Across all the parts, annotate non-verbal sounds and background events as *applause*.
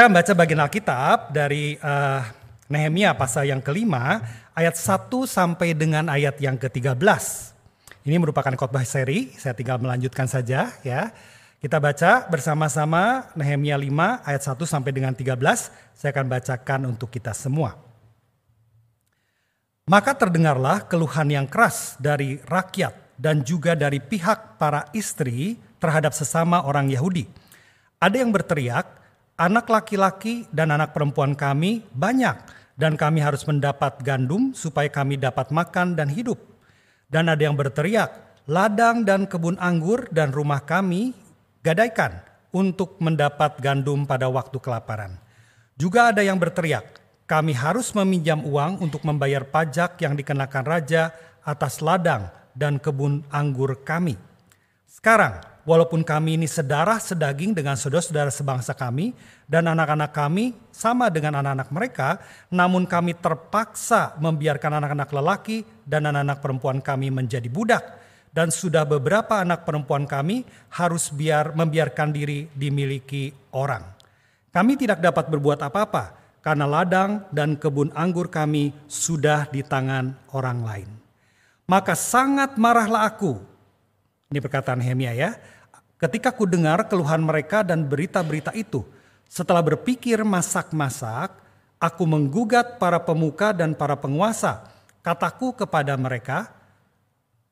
Kita baca bagian Alkitab dari uh, Nehemia pasal yang kelima ayat 1 sampai dengan ayat yang ke-13. Ini merupakan khotbah seri, saya tinggal melanjutkan saja ya. Kita baca bersama-sama Nehemia 5 ayat 1 sampai dengan 13. Saya akan bacakan untuk kita semua. Maka terdengarlah keluhan yang keras dari rakyat dan juga dari pihak para istri terhadap sesama orang Yahudi. Ada yang berteriak, anak laki-laki dan anak perempuan kami banyak, dan kami harus mendapat gandum supaya kami dapat makan dan hidup. Dan ada yang berteriak, ladang dan kebun anggur dan rumah kami gadaikan untuk mendapat gandum pada waktu kelaparan. Juga ada yang berteriak, kami harus meminjam uang untuk membayar pajak yang dikenakan raja atas ladang dan kebun anggur kami. Sekarang, walaupun kami ini sedarah sedaging dengan saudara-saudara sebangsa kami dan anak-anak kami sama dengan anak-anak mereka, namun kami terpaksa membiarkan anak-anak lelaki dan anak-anak perempuan kami menjadi budak dan sudah beberapa anak perempuan kami harus biar membiarkan diri dimiliki orang. Kami tidak dapat berbuat apa-apa karena ladang dan kebun anggur kami sudah di tangan orang lain. Maka sangat marahlah aku. Ini perkataan Nehemia ya Ketika ku dengar keluhan mereka dan berita-berita itu, setelah berpikir masak-masak, aku menggugat para pemuka dan para penguasa. Kataku kepada mereka,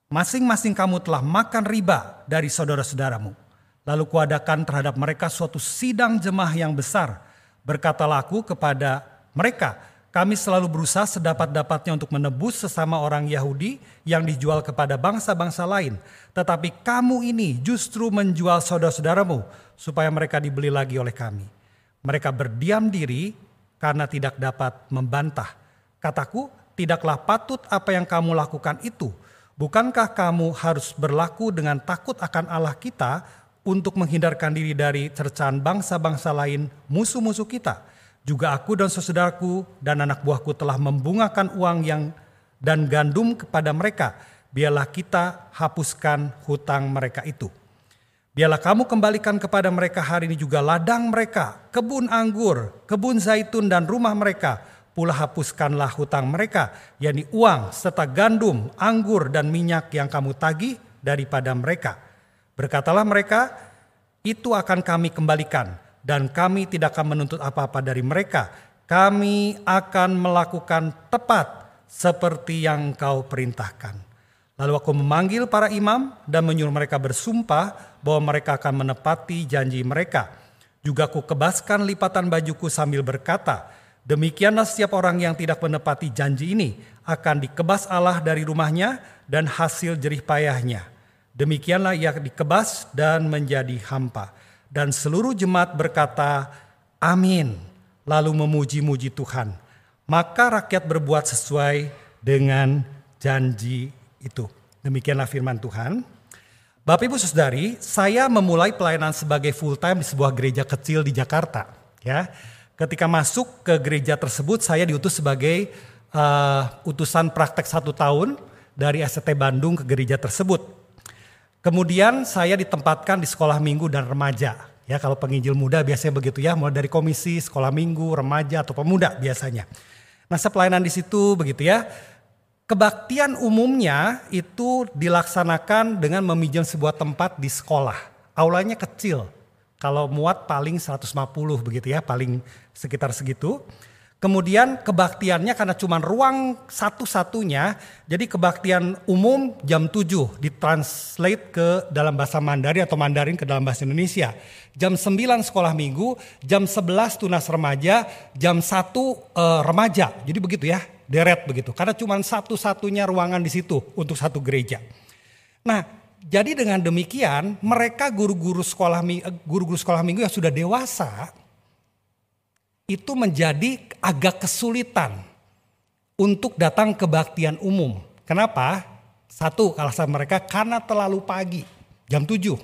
masing-masing kamu telah makan riba dari saudara-saudaramu. Lalu kuadakan terhadap mereka suatu sidang jemaah yang besar. Berkatalah aku kepada mereka, kami selalu berusaha sedapat-dapatnya untuk menebus sesama orang Yahudi yang dijual kepada bangsa-bangsa lain. Tetapi kamu ini justru menjual saudara-saudaramu supaya mereka dibeli lagi oleh kami. Mereka berdiam diri karena tidak dapat membantah. Kataku, tidaklah patut apa yang kamu lakukan itu. Bukankah kamu harus berlaku dengan takut akan Allah kita untuk menghindarkan diri dari cercaan bangsa-bangsa lain, musuh-musuh kita?' Juga aku dan saudaraku dan anak buahku telah membungakan uang yang dan gandum kepada mereka. Biarlah kita hapuskan hutang mereka itu. Biarlah kamu kembalikan kepada mereka hari ini juga ladang mereka, kebun anggur, kebun zaitun dan rumah mereka. Pula hapuskanlah hutang mereka, yakni uang serta gandum, anggur dan minyak yang kamu tagih daripada mereka. Berkatalah mereka, itu akan kami kembalikan dan kami tidak akan menuntut apa-apa dari mereka. Kami akan melakukan tepat seperti yang kau perintahkan. Lalu aku memanggil para imam dan menyuruh mereka bersumpah bahwa mereka akan menepati janji mereka. Juga aku kebaskan lipatan bajuku sambil berkata, Demikianlah setiap orang yang tidak menepati janji ini akan dikebas Allah dari rumahnya dan hasil jerih payahnya. Demikianlah ia dikebas dan menjadi hampa. Dan seluruh jemaat berkata, Amin. Lalu memuji-muji Tuhan. Maka rakyat berbuat sesuai dengan janji itu. Demikianlah firman Tuhan. Bapak Ibu Saudari, saya memulai pelayanan sebagai full time di sebuah gereja kecil di Jakarta. Ya, ketika masuk ke gereja tersebut, saya diutus sebagai uh, utusan praktek satu tahun dari ST Bandung ke gereja tersebut. Kemudian saya ditempatkan di sekolah minggu dan remaja. Ya kalau penginjil muda biasanya begitu ya, mulai dari komisi, sekolah minggu, remaja atau pemuda biasanya. Nah pelayanan di situ begitu ya. Kebaktian umumnya itu dilaksanakan dengan meminjam sebuah tempat di sekolah. Aulanya kecil, kalau muat paling 150 begitu ya, paling sekitar segitu. Kemudian kebaktiannya karena cuma ruang satu-satunya, jadi kebaktian umum jam 7 ditranslate ke dalam bahasa Mandarin atau Mandarin ke dalam bahasa Indonesia. Jam 9 sekolah minggu, jam 11 tunas remaja, jam 1 uh, remaja. Jadi begitu ya, deret begitu. Karena cuma satu-satunya ruangan di situ untuk satu gereja. Nah, jadi dengan demikian mereka guru-guru sekolah guru-guru sekolah minggu yang sudah dewasa itu menjadi agak kesulitan untuk datang ke baktian umum. Kenapa? Satu, alasan mereka karena terlalu pagi, jam 7.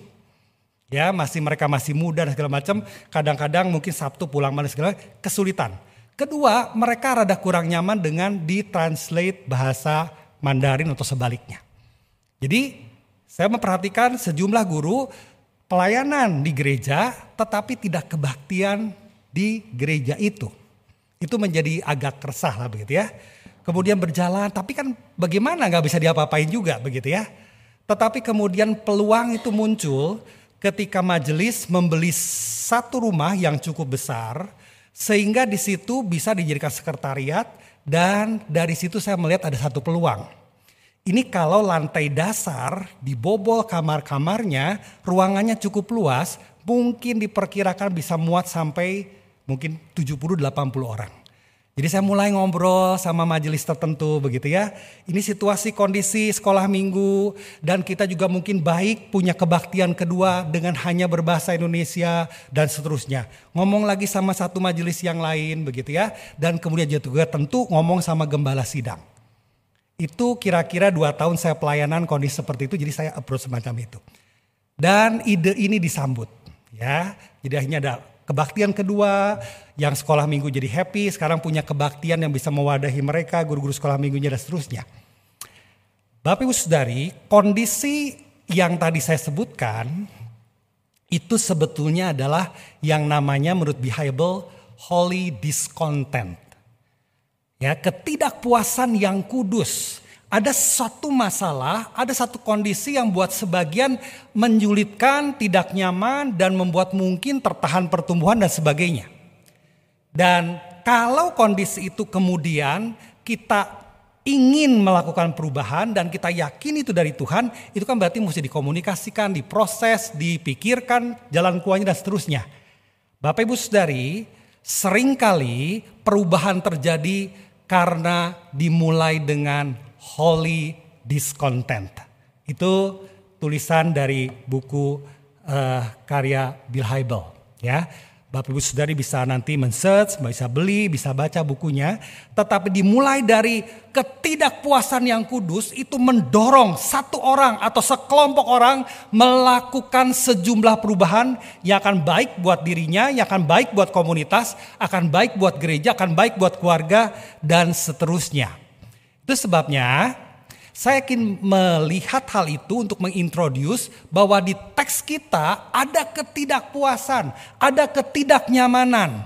Ya, masih mereka masih muda dan segala macam, kadang-kadang mungkin Sabtu pulang malam segala kesulitan. Kedua, mereka rada kurang nyaman dengan ditranslate bahasa Mandarin atau sebaliknya. Jadi, saya memperhatikan sejumlah guru pelayanan di gereja tetapi tidak kebaktian di gereja itu. Itu menjadi agak resah lah begitu ya. Kemudian berjalan, tapi kan bagaimana nggak bisa diapa-apain juga begitu ya. Tetapi kemudian peluang itu muncul ketika majelis membeli satu rumah yang cukup besar sehingga di situ bisa dijadikan sekretariat dan dari situ saya melihat ada satu peluang. Ini kalau lantai dasar dibobol kamar-kamarnya, ruangannya cukup luas, mungkin diperkirakan bisa muat sampai mungkin 70-80 orang. Jadi saya mulai ngobrol sama majelis tertentu begitu ya. Ini situasi kondisi sekolah minggu dan kita juga mungkin baik punya kebaktian kedua dengan hanya berbahasa Indonesia dan seterusnya. Ngomong lagi sama satu majelis yang lain begitu ya. Dan kemudian juga tentu ngomong sama gembala sidang. Itu kira-kira dua tahun saya pelayanan kondisi seperti itu jadi saya approach semacam itu. Dan ide ini disambut ya. Jadi akhirnya ada kebaktian kedua yang sekolah minggu jadi happy, sekarang punya kebaktian yang bisa mewadahi mereka, guru-guru sekolah minggunya dan seterusnya. Bapak Ibu Saudari, kondisi yang tadi saya sebutkan itu sebetulnya adalah yang namanya menurut Bible holy discontent. Ya, ketidakpuasan yang kudus ada satu masalah, ada satu kondisi yang buat sebagian menyulitkan, tidak nyaman, dan membuat mungkin tertahan pertumbuhan dan sebagainya. Dan kalau kondisi itu kemudian kita ingin melakukan perubahan dan kita yakin itu dari Tuhan, itu kan berarti mesti dikomunikasikan, diproses, dipikirkan jalan keluarnya dan seterusnya. Bapak Ibu Saudari, sering kali perubahan terjadi karena dimulai dengan Holy Discontent. Itu tulisan dari buku uh, karya Bill Hybel ya. Bapak Ibu Saudari bisa nanti men-search, bisa beli, bisa baca bukunya. Tetapi dimulai dari ketidakpuasan yang kudus itu mendorong satu orang atau sekelompok orang melakukan sejumlah perubahan yang akan baik buat dirinya, yang akan baik buat komunitas, akan baik buat gereja, akan baik buat keluarga, dan seterusnya. Itu sebabnya saya ingin melihat hal itu untuk mengintroduce bahwa di teks kita ada ketidakpuasan, ada ketidaknyamanan.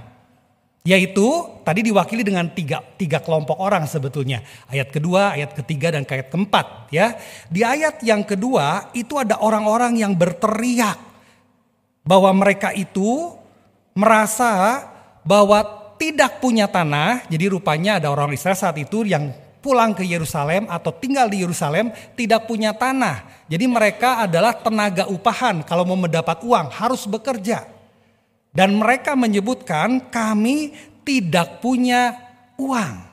Yaitu tadi diwakili dengan tiga, tiga kelompok orang sebetulnya. Ayat kedua, ayat ketiga, dan ayat keempat. ya. Di ayat yang kedua itu ada orang-orang yang berteriak. Bahwa mereka itu merasa bahwa tidak punya tanah. Jadi rupanya ada orang Israel saat itu yang pulang ke Yerusalem atau tinggal di Yerusalem tidak punya tanah. Jadi mereka adalah tenaga upahan kalau mau mendapat uang harus bekerja. Dan mereka menyebutkan kami tidak punya uang.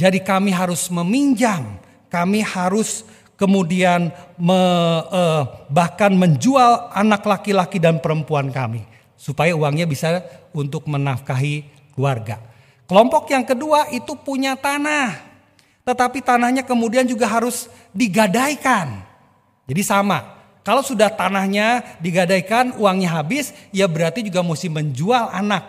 Jadi kami harus meminjam, kami harus kemudian me, eh, bahkan menjual anak laki-laki dan perempuan kami supaya uangnya bisa untuk menafkahi keluarga. Kelompok yang kedua itu punya tanah. Tetapi tanahnya kemudian juga harus digadaikan. Jadi sama. Kalau sudah tanahnya digadaikan, uangnya habis, ya berarti juga mesti menjual anak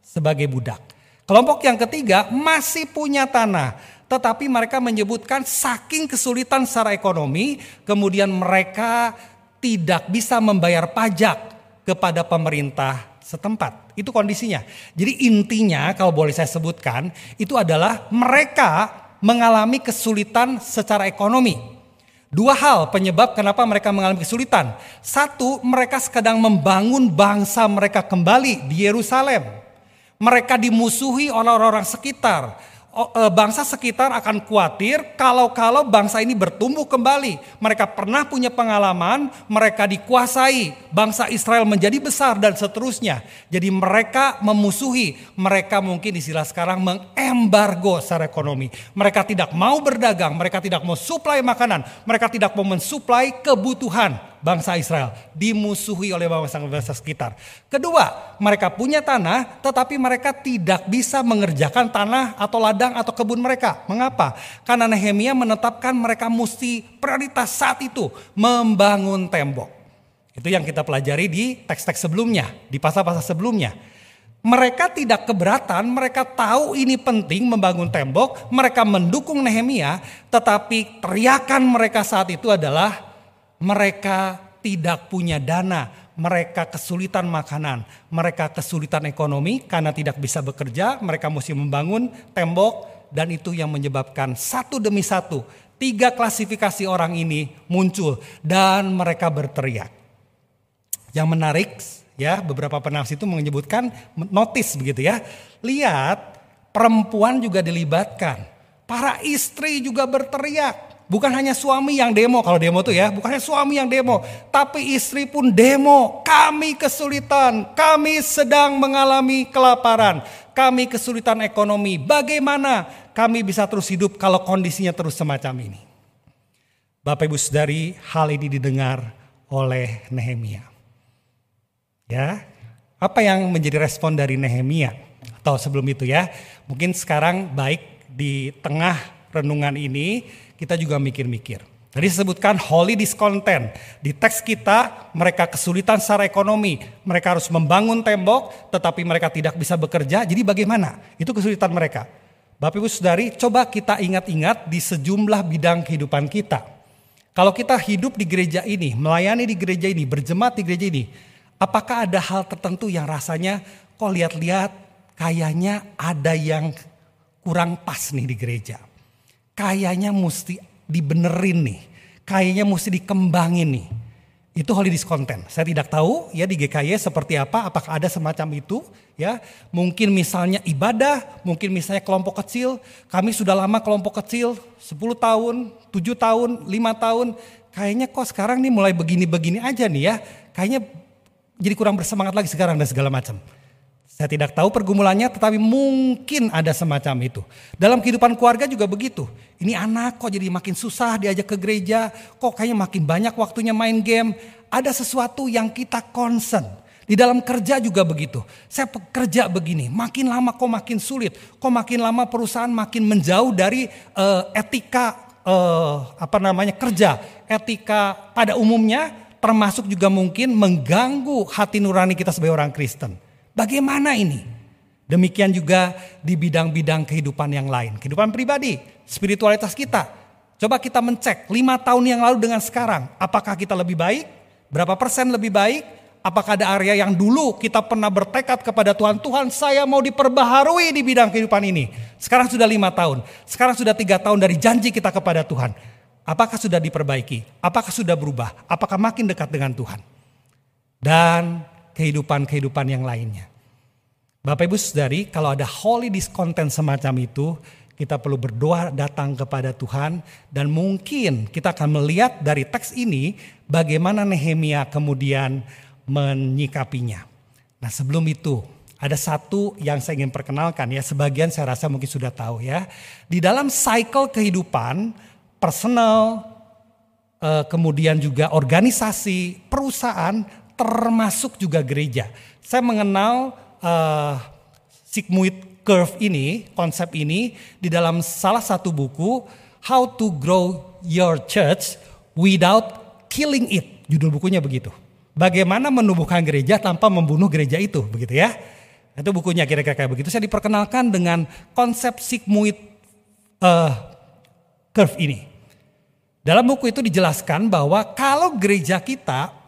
sebagai budak. Kelompok yang ketiga masih punya tanah, tetapi mereka menyebutkan saking kesulitan secara ekonomi, kemudian mereka tidak bisa membayar pajak kepada pemerintah setempat. Itu kondisinya. Jadi intinya kalau boleh saya sebutkan, itu adalah mereka mengalami kesulitan secara ekonomi. Dua hal penyebab kenapa mereka mengalami kesulitan. Satu, mereka sedang membangun bangsa mereka kembali di Yerusalem. Mereka dimusuhi oleh orang-orang sekitar. E, bangsa sekitar akan khawatir kalau-kalau bangsa ini bertumbuh kembali. Mereka pernah punya pengalaman, mereka dikuasai, bangsa Israel menjadi besar dan seterusnya. Jadi mereka memusuhi, mereka mungkin istilah sekarang mengembargo secara ekonomi. Mereka tidak mau berdagang, mereka tidak mau suplai makanan, mereka tidak mau mensuplai kebutuhan bangsa Israel dimusuhi oleh bangsa-bangsa sekitar. Kedua, mereka punya tanah tetapi mereka tidak bisa mengerjakan tanah atau ladang atau kebun mereka. Mengapa? Karena Nehemia menetapkan mereka mesti prioritas saat itu membangun tembok. Itu yang kita pelajari di teks-teks sebelumnya, di pasal-pasal sebelumnya. Mereka tidak keberatan, mereka tahu ini penting membangun tembok, mereka mendukung Nehemia, tetapi teriakan mereka saat itu adalah mereka tidak punya dana, mereka kesulitan makanan, mereka kesulitan ekonomi karena tidak bisa bekerja, mereka mesti membangun tembok dan itu yang menyebabkan satu demi satu tiga klasifikasi orang ini muncul dan mereka berteriak. Yang menarik ya beberapa penafsir itu menyebutkan notis begitu ya. Lihat perempuan juga dilibatkan. Para istri juga berteriak. Bukan hanya suami yang demo, kalau demo tuh ya, bukan hanya suami yang demo, tapi istri pun demo. Kami kesulitan, kami sedang mengalami kelaparan, kami kesulitan ekonomi. Bagaimana kami bisa terus hidup kalau kondisinya terus semacam ini? Bapak Ibu Saudari, hal ini didengar oleh Nehemia. Ya, apa yang menjadi respon dari Nehemia? Atau sebelum itu ya, mungkin sekarang baik di tengah renungan ini kita juga mikir-mikir. Tadi disebutkan holy discontent. Di teks kita mereka kesulitan secara ekonomi. Mereka harus membangun tembok tetapi mereka tidak bisa bekerja. Jadi bagaimana? Itu kesulitan mereka. Bapak Ibu Saudari coba kita ingat-ingat di sejumlah bidang kehidupan kita. Kalau kita hidup di gereja ini, melayani di gereja ini, berjemaat di gereja ini. Apakah ada hal tertentu yang rasanya kok lihat-lihat kayaknya ada yang kurang pas nih di gereja kayaknya mesti dibenerin nih. Kayaknya mesti dikembangin nih. Itu holy discontent. Saya tidak tahu ya di GKY seperti apa, apakah ada semacam itu ya. Mungkin misalnya ibadah, mungkin misalnya kelompok kecil. Kami sudah lama kelompok kecil, 10 tahun, 7 tahun, 5 tahun. Kayaknya kok sekarang nih mulai begini-begini aja nih ya. Kayaknya jadi kurang bersemangat lagi sekarang dan segala macam. Saya tidak tahu pergumulannya tetapi mungkin ada semacam itu. Dalam kehidupan keluarga juga begitu. Ini anak kok jadi makin susah diajak ke gereja, kok kayaknya makin banyak waktunya main game. Ada sesuatu yang kita concern. Di dalam kerja juga begitu. Saya kerja begini, makin lama kok makin sulit. Kok makin lama perusahaan makin menjauh dari uh, etika uh, apa namanya kerja, etika pada umumnya termasuk juga mungkin mengganggu hati nurani kita sebagai orang Kristen. Bagaimana ini? Demikian juga di bidang-bidang kehidupan yang lain. Kehidupan pribadi, spiritualitas kita. Coba kita mencek lima tahun yang lalu dengan sekarang. Apakah kita lebih baik? Berapa persen lebih baik? Apakah ada area yang dulu kita pernah bertekad kepada Tuhan, Tuhan saya mau diperbaharui di bidang kehidupan ini. Sekarang sudah lima tahun, sekarang sudah tiga tahun dari janji kita kepada Tuhan. Apakah sudah diperbaiki? Apakah sudah berubah? Apakah makin dekat dengan Tuhan? Dan kehidupan-kehidupan yang lainnya. Bapak Ibu Saudari, kalau ada holy discontent semacam itu, kita perlu berdoa datang kepada Tuhan dan mungkin kita akan melihat dari teks ini bagaimana Nehemia kemudian menyikapinya. Nah sebelum itu ada satu yang saya ingin perkenalkan ya sebagian saya rasa mungkin sudah tahu ya. Di dalam cycle kehidupan personal eh, kemudian juga organisasi, perusahaan termasuk juga gereja. Saya mengenal uh, Sigmund Curve ini, konsep ini di dalam salah satu buku How to Grow Your Church Without Killing It. Judul bukunya begitu. Bagaimana menumbuhkan gereja tanpa membunuh gereja itu, begitu ya. Itu bukunya kira-kira kayak begitu. Saya diperkenalkan dengan konsep Sigmund uh, Curve ini. Dalam buku itu dijelaskan bahwa kalau gereja kita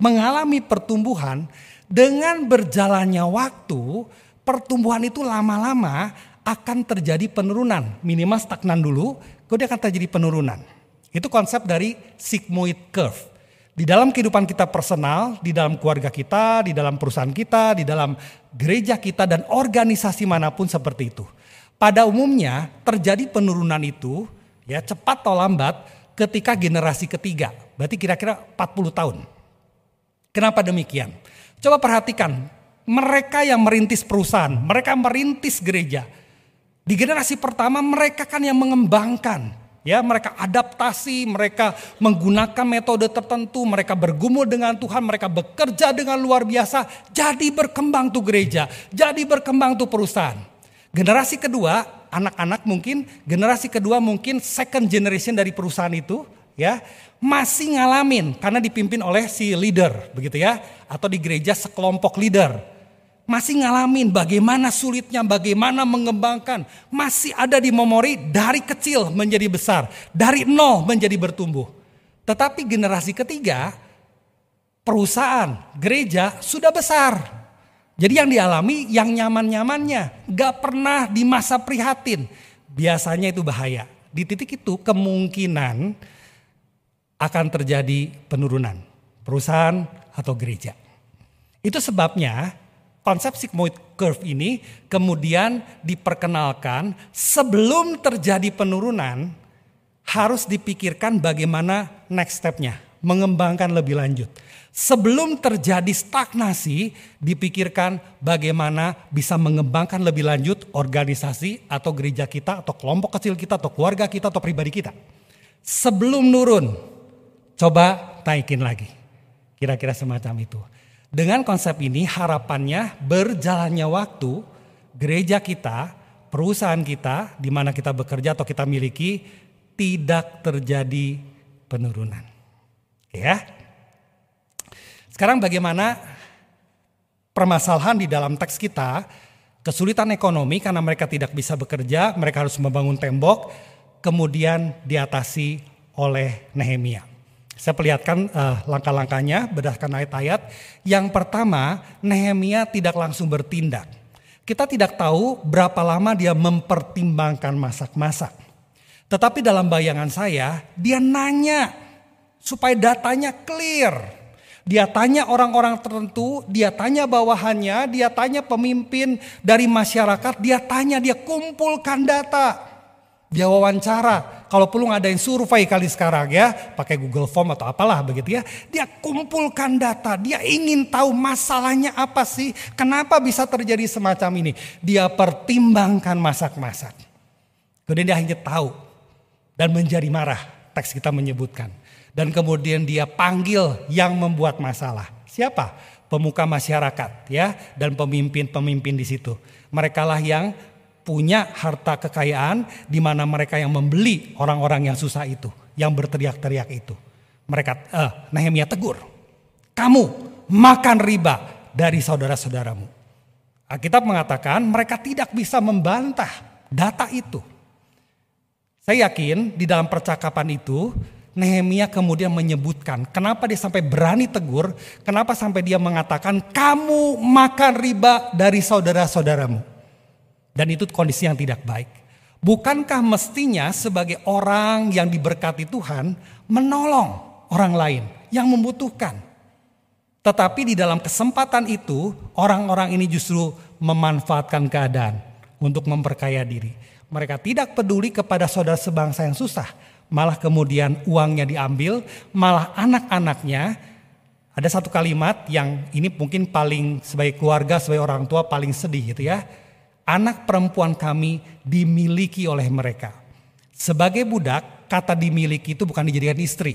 mengalami pertumbuhan dengan berjalannya waktu, pertumbuhan itu lama-lama akan terjadi penurunan. Minimal stagnan dulu, kemudian akan terjadi penurunan. Itu konsep dari sigmoid curve. Di dalam kehidupan kita personal, di dalam keluarga kita, di dalam perusahaan kita, di dalam gereja kita dan organisasi mana pun seperti itu. Pada umumnya terjadi penurunan itu ya cepat atau lambat ketika generasi ketiga. Berarti kira-kira 40 tahun. Kenapa demikian? Coba perhatikan, mereka yang merintis perusahaan, mereka merintis gereja. Di generasi pertama mereka kan yang mengembangkan, ya mereka adaptasi, mereka menggunakan metode tertentu, mereka bergumul dengan Tuhan, mereka bekerja dengan luar biasa, jadi berkembang tuh gereja, jadi berkembang tuh perusahaan. Generasi kedua, anak-anak mungkin, generasi kedua mungkin second generation dari perusahaan itu, ya masih ngalamin karena dipimpin oleh si leader begitu ya atau di gereja sekelompok leader masih ngalamin bagaimana sulitnya bagaimana mengembangkan masih ada di memori dari kecil menjadi besar dari nol menjadi bertumbuh tetapi generasi ketiga perusahaan, gereja sudah besar. Jadi yang dialami yang nyaman-nyamannya, gak pernah di masa prihatin. Biasanya itu bahaya. Di titik itu kemungkinan akan terjadi penurunan perusahaan atau gereja. Itu sebabnya konsep sigmoid curve ini kemudian diperkenalkan sebelum terjadi penurunan harus dipikirkan bagaimana next stepnya, mengembangkan lebih lanjut. Sebelum terjadi stagnasi, dipikirkan bagaimana bisa mengembangkan lebih lanjut organisasi atau gereja kita, atau kelompok kecil kita, atau keluarga kita, atau pribadi kita. Sebelum nurun, coba naikin lagi. Kira-kira semacam itu. Dengan konsep ini harapannya berjalannya waktu, gereja kita, perusahaan kita, di mana kita bekerja atau kita miliki, tidak terjadi penurunan. Ya, sekarang bagaimana permasalahan di dalam teks kita, kesulitan ekonomi karena mereka tidak bisa bekerja, mereka harus membangun tembok, kemudian diatasi oleh Nehemia. Saya perlihatkan uh, langkah-langkahnya berdasarkan ayat-ayat. Yang pertama, Nehemia tidak langsung bertindak. Kita tidak tahu berapa lama dia mempertimbangkan masak-masak. Tetapi dalam bayangan saya, dia nanya supaya datanya clear. Dia tanya orang-orang tertentu, dia tanya bawahannya, dia tanya pemimpin dari masyarakat, dia tanya, dia kumpulkan data. Dia wawancara, kalau perlu ngadain survei kali sekarang ya, pakai Google Form atau apalah begitu ya. Dia kumpulkan data, dia ingin tahu masalahnya apa sih, kenapa bisa terjadi semacam ini. Dia pertimbangkan masak-masak. Kemudian dia hanya tahu dan menjadi marah, teks kita menyebutkan. Dan kemudian dia panggil yang membuat masalah. Siapa? Pemuka masyarakat ya dan pemimpin-pemimpin di situ. Mereka lah yang punya harta kekayaan di mana mereka yang membeli orang-orang yang susah itu, yang berteriak-teriak itu. Mereka eh, Nehemia tegur. Kamu makan riba dari saudara-saudaramu. Alkitab mengatakan mereka tidak bisa membantah data itu. Saya yakin di dalam percakapan itu Nehemia kemudian menyebutkan kenapa dia sampai berani tegur, kenapa sampai dia mengatakan kamu makan riba dari saudara-saudaramu. Dan itu kondisi yang tidak baik. Bukankah mestinya sebagai orang yang diberkati Tuhan menolong orang lain yang membutuhkan. Tetapi di dalam kesempatan itu orang-orang ini justru memanfaatkan keadaan untuk memperkaya diri. Mereka tidak peduli kepada saudara sebangsa yang susah malah kemudian uangnya diambil, malah anak-anaknya ada satu kalimat yang ini mungkin paling sebagai keluarga, sebagai orang tua paling sedih gitu ya. Anak perempuan kami dimiliki oleh mereka. Sebagai budak, kata dimiliki itu bukan dijadikan istri.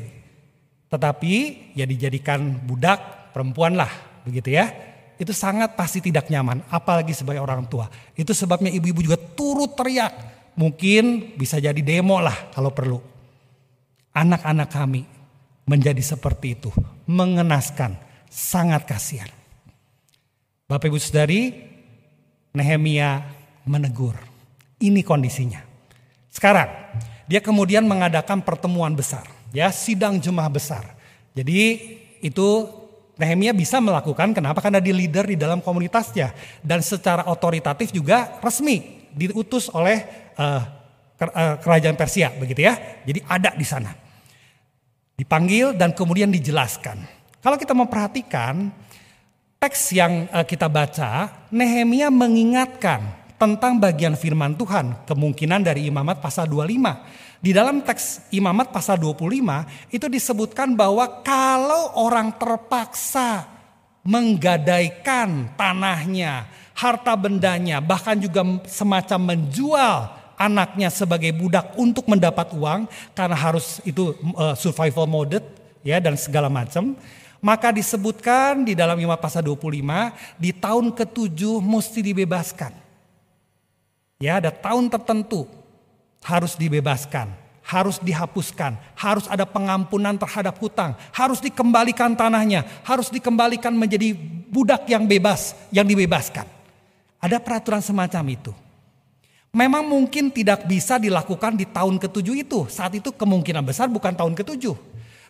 Tetapi ya dijadikan budak perempuan lah begitu ya. Itu sangat pasti tidak nyaman, apalagi sebagai orang tua. Itu sebabnya ibu-ibu juga turut teriak. Mungkin bisa jadi demo lah kalau perlu anak-anak kami menjadi seperti itu. Mengenaskan, sangat kasihan. Bapak Ibu Saudari, Nehemia menegur. Ini kondisinya. Sekarang, dia kemudian mengadakan pertemuan besar. ya Sidang jemaah besar. Jadi itu Nehemia bisa melakukan, kenapa? Karena dia leader di dalam komunitasnya. Dan secara otoritatif juga resmi diutus oleh uh, kerajaan Persia begitu ya. Jadi ada di sana. Dipanggil dan kemudian dijelaskan. Kalau kita memperhatikan teks yang eh, kita baca, Nehemia mengingatkan tentang bagian firman Tuhan, kemungkinan dari Imamat pasal 25. Di dalam teks Imamat pasal 25 itu disebutkan bahwa kalau orang terpaksa menggadaikan tanahnya, harta bendanya, bahkan juga semacam menjual anaknya sebagai budak untuk mendapat uang karena harus itu uh, survival mode ya dan segala macam maka disebutkan di dalam Imamat pasal 25 di tahun ketujuh mesti dibebaskan ya ada tahun tertentu harus dibebaskan harus dihapuskan, harus ada pengampunan terhadap hutang, harus dikembalikan tanahnya, harus dikembalikan menjadi budak yang bebas, yang dibebaskan. Ada peraturan semacam itu. Memang mungkin tidak bisa dilakukan di tahun ketujuh itu. Saat itu kemungkinan besar bukan tahun ketujuh.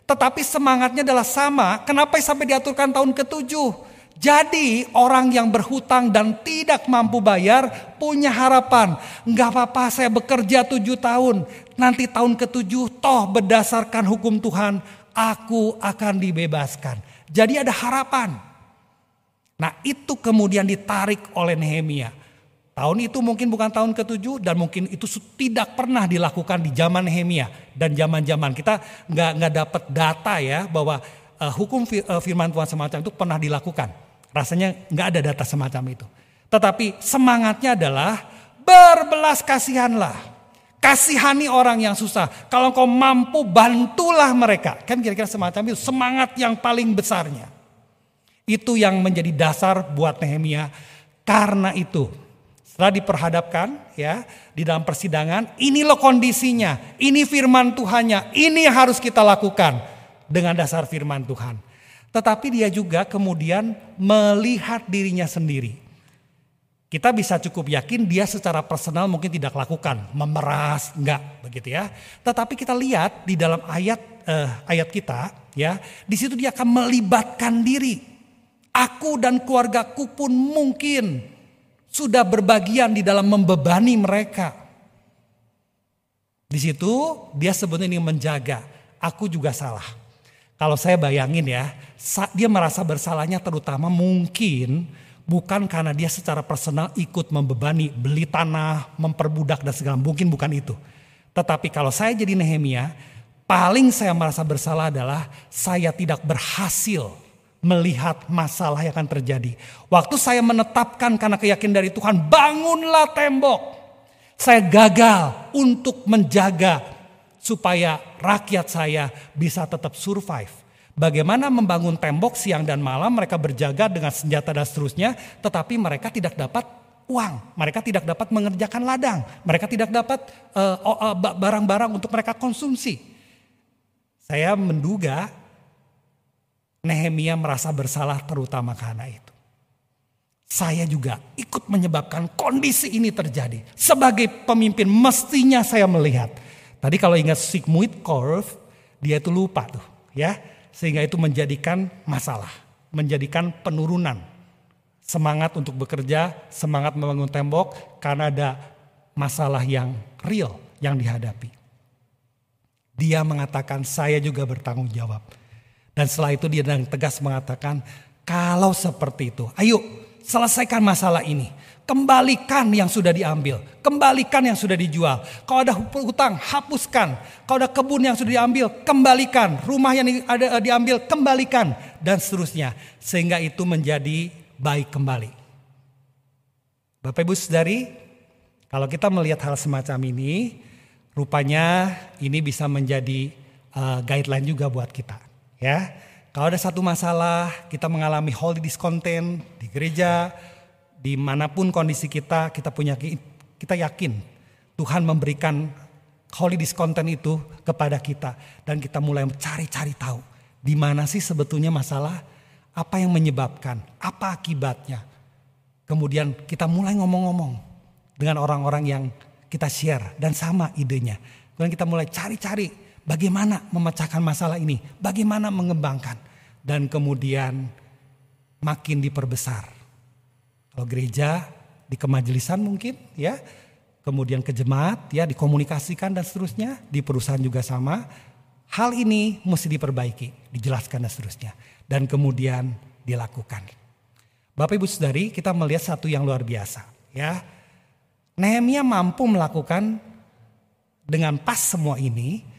Tetapi semangatnya adalah sama. Kenapa sampai diaturkan tahun ketujuh? Jadi orang yang berhutang dan tidak mampu bayar punya harapan. Enggak apa-apa saya bekerja tujuh tahun. Nanti tahun ketujuh toh berdasarkan hukum Tuhan aku akan dibebaskan. Jadi ada harapan. Nah itu kemudian ditarik oleh Nehemia. Tahun itu mungkin bukan tahun ketujuh dan mungkin itu tidak pernah dilakukan di zaman Nehemia dan zaman-zaman kita nggak nggak dapat data ya bahwa uh, hukum uh, firman Tuhan semacam itu pernah dilakukan. Rasanya nggak ada data semacam itu. Tetapi semangatnya adalah berbelas kasihanlah. Kasihani orang yang susah. Kalau kau mampu bantulah mereka. Kan kira-kira semacam itu semangat yang paling besarnya. Itu yang menjadi dasar buat Nehemia. Karena itu setelah diperhadapkan ya di dalam persidangan, ini loh kondisinya, ini firman Tuhannya, ini yang harus kita lakukan dengan dasar firman Tuhan. Tetapi dia juga kemudian melihat dirinya sendiri. Kita bisa cukup yakin dia secara personal mungkin tidak lakukan, memeras, enggak begitu ya. Tetapi kita lihat di dalam ayat eh, ayat kita ya, di situ dia akan melibatkan diri. Aku dan keluargaku pun mungkin sudah berbagian di dalam membebani mereka. Di situ dia sebenarnya menjaga, aku juga salah. Kalau saya bayangin ya, dia merasa bersalahnya terutama mungkin bukan karena dia secara personal ikut membebani, beli tanah, memperbudak dan segala mungkin bukan itu. Tetapi kalau saya jadi Nehemia, paling saya merasa bersalah adalah saya tidak berhasil melihat masalah yang akan terjadi. Waktu saya menetapkan karena keyakinan dari Tuhan, bangunlah tembok. Saya gagal untuk menjaga supaya rakyat saya bisa tetap survive. Bagaimana membangun tembok siang dan malam mereka berjaga dengan senjata dan seterusnya, tetapi mereka tidak dapat uang, mereka tidak dapat mengerjakan ladang, mereka tidak dapat eh, barang-barang uh, uh, untuk mereka konsumsi. Saya menduga Nehemia merasa bersalah terutama karena itu. Saya juga ikut menyebabkan kondisi ini terjadi. Sebagai pemimpin mestinya saya melihat. Tadi kalau ingat Sigmund Curve, dia itu lupa tuh ya. Sehingga itu menjadikan masalah. Menjadikan penurunan. Semangat untuk bekerja, semangat membangun tembok karena ada masalah yang real yang dihadapi. Dia mengatakan saya juga bertanggung jawab. Dan setelah itu dia dengan tegas mengatakan, kalau seperti itu, ayo selesaikan masalah ini. Kembalikan yang sudah diambil, kembalikan yang sudah dijual. Kalau ada hutang, hapuskan. Kalau ada kebun yang sudah diambil, kembalikan. Rumah yang ada eh, diambil, kembalikan. Dan seterusnya. Sehingga itu menjadi baik kembali. Bapak Ibu Saudari, kalau kita melihat hal semacam ini, rupanya ini bisa menjadi uh, guideline juga buat kita. Ya, kalau ada satu masalah, kita mengalami holy discontent di gereja, di mana pun kondisi kita, kita punya kita yakin Tuhan memberikan holy discontent itu kepada kita dan kita mulai mencari-cari tahu di mana sih sebetulnya masalah, apa yang menyebabkan, apa akibatnya. Kemudian kita mulai ngomong-ngomong dengan orang-orang yang kita share dan sama idenya. Kemudian kita mulai cari-cari Bagaimana memecahkan masalah ini? Bagaimana mengembangkan? Dan kemudian makin diperbesar. Kalau gereja di kemajelisan mungkin ya, kemudian ke jemaat ya dikomunikasikan dan seterusnya, di perusahaan juga sama. Hal ini mesti diperbaiki, dijelaskan dan seterusnya. Dan kemudian dilakukan. Bapak Ibu Saudari, kita melihat satu yang luar biasa ya. Nehemia mampu melakukan dengan pas semua ini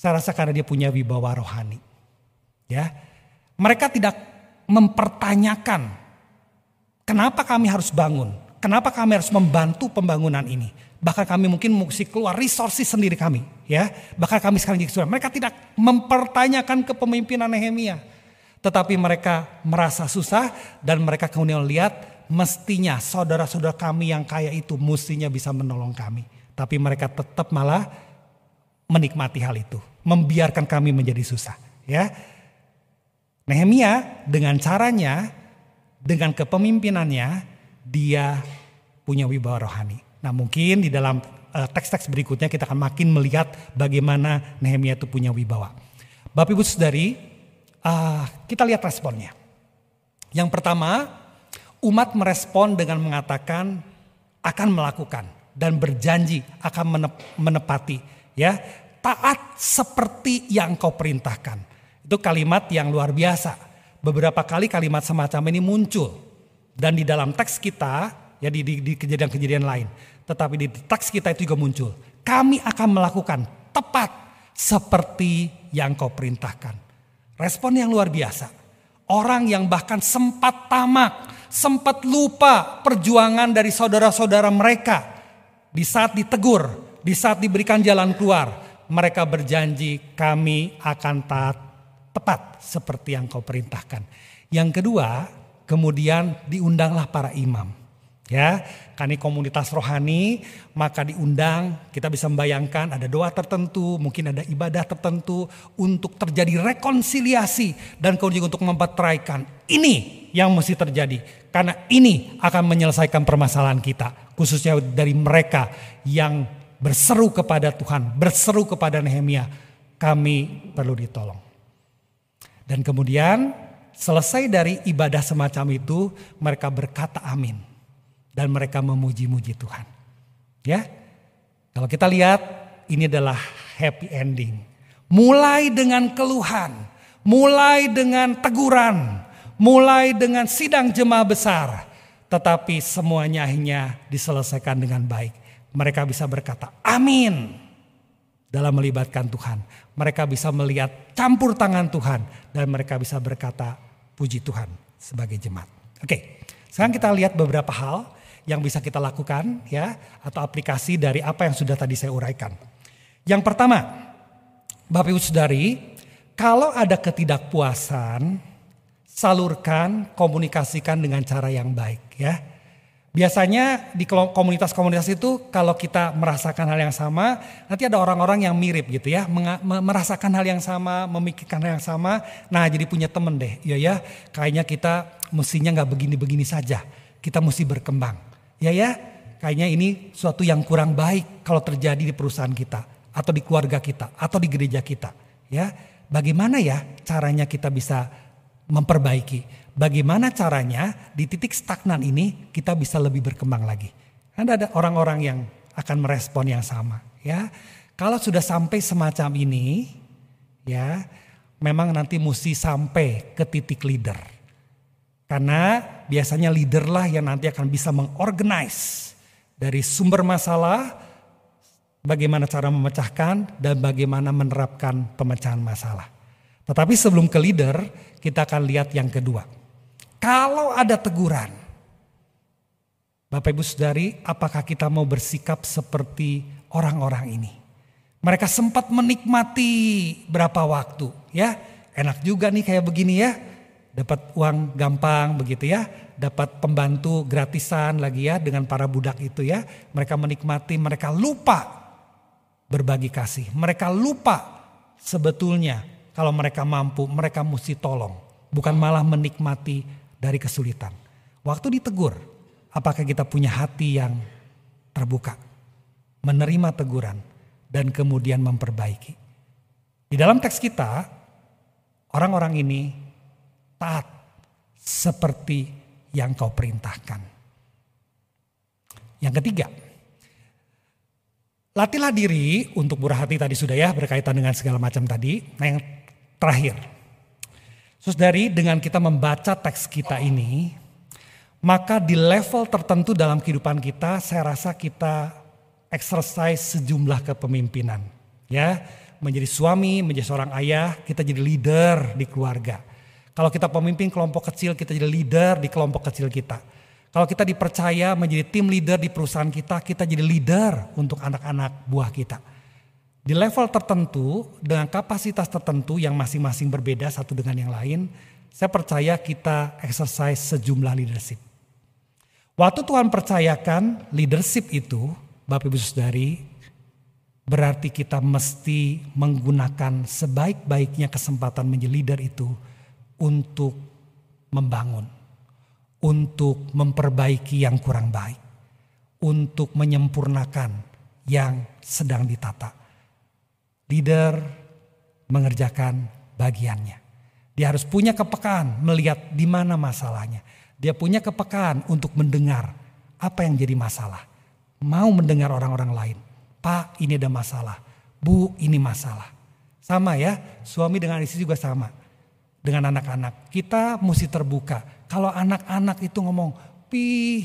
saya rasa karena dia punya wibawa rohani. Ya. Mereka tidak mempertanyakan kenapa kami harus bangun, kenapa kami harus membantu pembangunan ini. Bahkan kami mungkin mesti keluar resources sendiri kami, ya. Bahkan kami sekarang jadi Mereka tidak mempertanyakan kepemimpinan Nehemia. Tetapi mereka merasa susah dan mereka kemudian lihat mestinya saudara-saudara kami yang kaya itu mestinya bisa menolong kami. Tapi mereka tetap malah menikmati hal itu membiarkan kami menjadi susah. Ya, Nehemia dengan caranya, dengan kepemimpinannya, dia punya wibawa rohani. Nah mungkin di dalam uh, teks-teks berikutnya kita akan makin melihat bagaimana Nehemia itu punya wibawa. Bapak Ibu Saudari, uh, kita lihat responnya. Yang pertama, umat merespon dengan mengatakan akan melakukan dan berjanji akan menepati ya taat seperti yang kau perintahkan. Itu kalimat yang luar biasa. Beberapa kali kalimat semacam ini muncul dan di dalam teks kita ya di, di, kejadian-kejadian lain. Tetapi di teks kita itu juga muncul. Kami akan melakukan tepat seperti yang kau perintahkan. Respon yang luar biasa. Orang yang bahkan sempat tamak, sempat lupa perjuangan dari saudara-saudara mereka. Di saat ditegur, di saat diberikan jalan keluar, mereka berjanji kami akan taat tepat seperti yang kau perintahkan. Yang kedua, kemudian diundanglah para imam. Ya, kami komunitas rohani, maka diundang, kita bisa membayangkan ada doa tertentu, mungkin ada ibadah tertentu untuk terjadi rekonsiliasi dan kemudian untuk mempetraikan. Ini yang mesti terjadi karena ini akan menyelesaikan permasalahan kita, khususnya dari mereka yang berseru kepada Tuhan, berseru kepada Nehemia, kami perlu ditolong. Dan kemudian selesai dari ibadah semacam itu, mereka berkata amin dan mereka memuji-muji Tuhan. Ya. Kalau kita lihat ini adalah happy ending. Mulai dengan keluhan, mulai dengan teguran, mulai dengan sidang jemaah besar, tetapi semuanya akhirnya diselesaikan dengan baik. Mereka bisa berkata amin dalam melibatkan Tuhan. Mereka bisa melihat campur tangan Tuhan dan mereka bisa berkata puji Tuhan sebagai jemaat. Oke, sekarang kita lihat beberapa hal yang bisa kita lakukan ya atau aplikasi dari apa yang sudah tadi saya uraikan. Yang pertama, Bapak Ibu Saudari, kalau ada ketidakpuasan, salurkan, komunikasikan dengan cara yang baik ya. Biasanya di komunitas-komunitas itu kalau kita merasakan hal yang sama, nanti ada orang-orang yang mirip gitu ya, merasakan hal yang sama, memikirkan hal yang sama. Nah jadi punya temen deh, ya ya, kayaknya kita mestinya nggak begini-begini saja, kita mesti berkembang. Ya ya, kayaknya ini suatu yang kurang baik kalau terjadi di perusahaan kita atau di keluarga kita atau di gereja kita. Ya, bagaimana ya caranya kita bisa memperbaiki? Bagaimana caranya di titik stagnan ini kita bisa lebih berkembang lagi? Anda ada orang-orang yang akan merespon yang sama, ya. Kalau sudah sampai semacam ini, ya, memang nanti mesti sampai ke titik leader karena biasanya leader lah yang nanti akan bisa mengorganize dari sumber masalah, bagaimana cara memecahkan dan bagaimana menerapkan pemecahan masalah. Tetapi sebelum ke leader, kita akan lihat yang kedua. Kalau ada teguran, Bapak Ibu Saudari, apakah kita mau bersikap seperti orang-orang ini? Mereka sempat menikmati berapa waktu, ya. Enak juga nih kayak begini ya dapat uang gampang begitu ya, dapat pembantu gratisan lagi ya dengan para budak itu ya. Mereka menikmati, mereka lupa berbagi kasih. Mereka lupa sebetulnya kalau mereka mampu, mereka mesti tolong. Bukan malah menikmati dari kesulitan. Waktu ditegur, apakah kita punya hati yang terbuka, menerima teguran, dan kemudian memperbaiki. Di dalam teks kita, orang-orang ini taat seperti yang kau perintahkan. Yang ketiga, latihlah diri untuk murah hati tadi sudah ya berkaitan dengan segala macam tadi. Nah yang terakhir, Saudari dengan kita membaca teks kita ini, maka di level tertentu dalam kehidupan kita saya rasa kita exercise sejumlah kepemimpinan. Ya, menjadi suami, menjadi seorang ayah, kita jadi leader di keluarga. Kalau kita pemimpin kelompok kecil, kita jadi leader di kelompok kecil kita. Kalau kita dipercaya menjadi tim leader di perusahaan kita, kita jadi leader untuk anak-anak buah kita. Di level tertentu, dengan kapasitas tertentu yang masing-masing berbeda satu dengan yang lain, saya percaya kita exercise sejumlah leadership. Waktu Tuhan percayakan leadership itu, Bapak Ibu Saudari, berarti kita mesti menggunakan sebaik-baiknya kesempatan menjadi leader itu untuk membangun, untuk memperbaiki yang kurang baik, untuk menyempurnakan yang sedang ditata. Leader mengerjakan bagiannya. Dia harus punya kepekaan melihat di mana masalahnya. Dia punya kepekaan untuk mendengar apa yang jadi masalah. Mau mendengar orang-orang lain. Pak ini ada masalah. Bu ini masalah. Sama ya suami dengan istri juga sama. Dengan anak-anak. Kita mesti terbuka. Kalau anak-anak itu ngomong, pi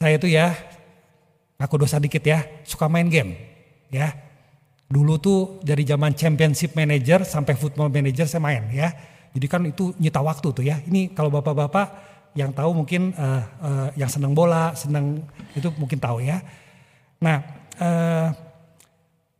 saya itu ya, aku dosa dikit ya, suka main game. Ya, dulu tuh dari zaman championship manager sampai football manager saya main ya. Jadi kan itu nyita waktu tuh ya. Ini kalau bapak-bapak yang tahu mungkin uh, uh, yang senang bola, senang itu mungkin tahu ya. Nah, uh,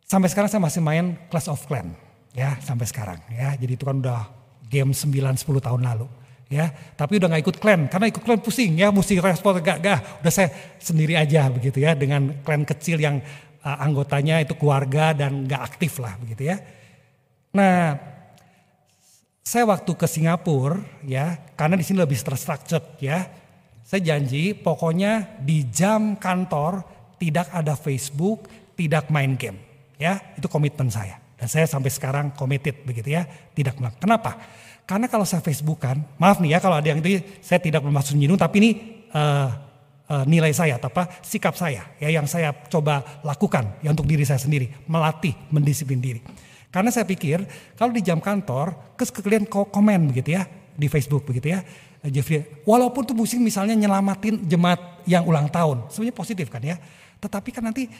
sampai sekarang saya masih main Clash of Clan ya sampai sekarang ya. Jadi itu kan udah game 9 10 tahun lalu ya. Tapi udah nggak ikut klan karena ikut klan pusing ya, mesti respon gak gak. Udah saya sendiri aja begitu ya dengan klan kecil yang uh, anggotanya itu keluarga dan nggak aktif lah begitu ya. Nah, saya waktu ke Singapura ya, karena di sini lebih terstructured ya. Saya janji pokoknya di jam kantor tidak ada Facebook, tidak main game. Ya, itu komitmen saya. Dan saya sampai sekarang committed begitu ya, tidak melakukan. Kenapa? Karena kalau saya Facebookan, maaf nih ya kalau ada yang itu saya tidak bermaksud menyinggung tapi ini uh, uh, nilai saya apa sikap saya ya yang saya coba lakukan ya untuk diri saya sendiri, melatih, mendisiplin diri. Karena saya pikir kalau di jam kantor, kes kalian komen begitu ya di Facebook begitu ya. Jeffrey, walaupun tuh musim misalnya nyelamatin jemaat yang ulang tahun, sebenarnya positif kan ya. Tetapi kan nanti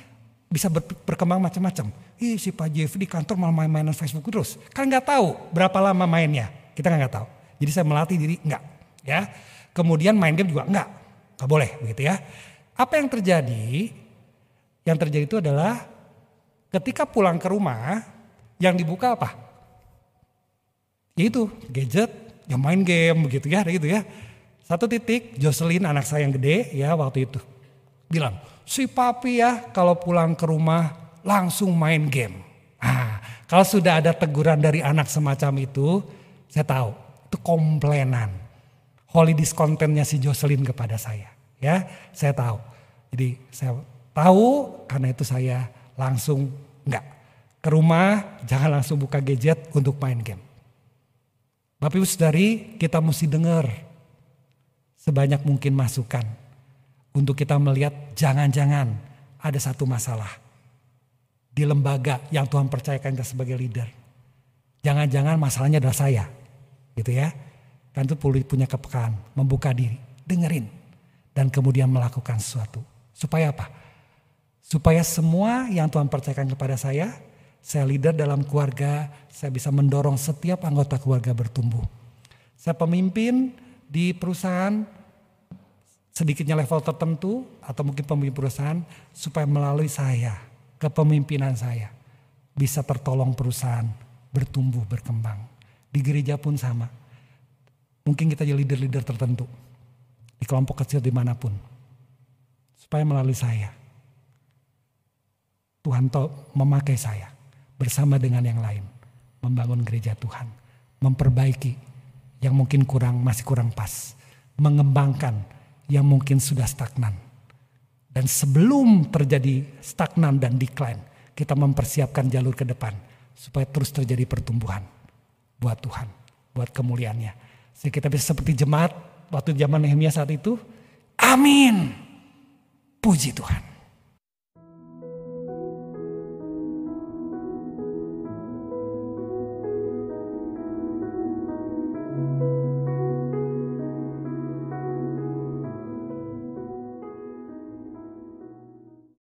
bisa ber, berkembang macam-macam. Ih si Pak Jeffrey di kantor malah main-mainan Facebook terus. Kan nggak tahu berapa lama mainnya. Kita nggak tahu. Jadi saya melatih diri nggak. Ya. Kemudian main game juga nggak. Nggak boleh begitu ya. Apa yang terjadi? Yang terjadi itu adalah ketika pulang ke rumah, yang dibuka apa? Itu gadget, yang main game begitu ya, gitu ya. Satu titik, Jocelyn anak saya yang gede ya waktu itu bilang, si papi ya kalau pulang ke rumah langsung main game. Nah, kalau sudah ada teguran dari anak semacam itu, saya tahu itu komplainan. Holy discontentnya si Jocelyn kepada saya. Ya, saya tahu. Jadi saya tahu karena itu saya langsung enggak ke rumah *laughs* jangan langsung buka gadget untuk main game. Bapak Ibu Saudari, kita mesti dengar sebanyak mungkin masukan untuk kita melihat jangan-jangan ada satu masalah di lembaga yang Tuhan percayakan kita sebagai leader. Jangan-jangan masalahnya adalah saya, gitu ya. Kan itu perlu punya kepekaan, membuka diri, dengerin, dan kemudian melakukan sesuatu. Supaya apa? Supaya semua yang Tuhan percayakan kepada saya, saya leader dalam keluarga, saya bisa mendorong setiap anggota keluarga bertumbuh. Saya pemimpin di perusahaan, sedikitnya level tertentu atau mungkin pemimpin perusahaan supaya melalui saya, kepemimpinan saya bisa tertolong perusahaan bertumbuh, berkembang. Di gereja pun sama. Mungkin kita jadi leader-leader tertentu. Di kelompok kecil di mana pun. Supaya melalui saya. Tuhan memakai saya bersama dengan yang lain. Membangun gereja Tuhan. Memperbaiki yang mungkin kurang, masih kurang pas. Mengembangkan yang mungkin sudah stagnan. Dan sebelum terjadi stagnan dan decline, kita mempersiapkan jalur ke depan. Supaya terus terjadi pertumbuhan. Buat Tuhan, buat kemuliaannya. Sehingga kita bisa seperti jemaat waktu zaman Nehemia saat itu. Amin. Puji Tuhan.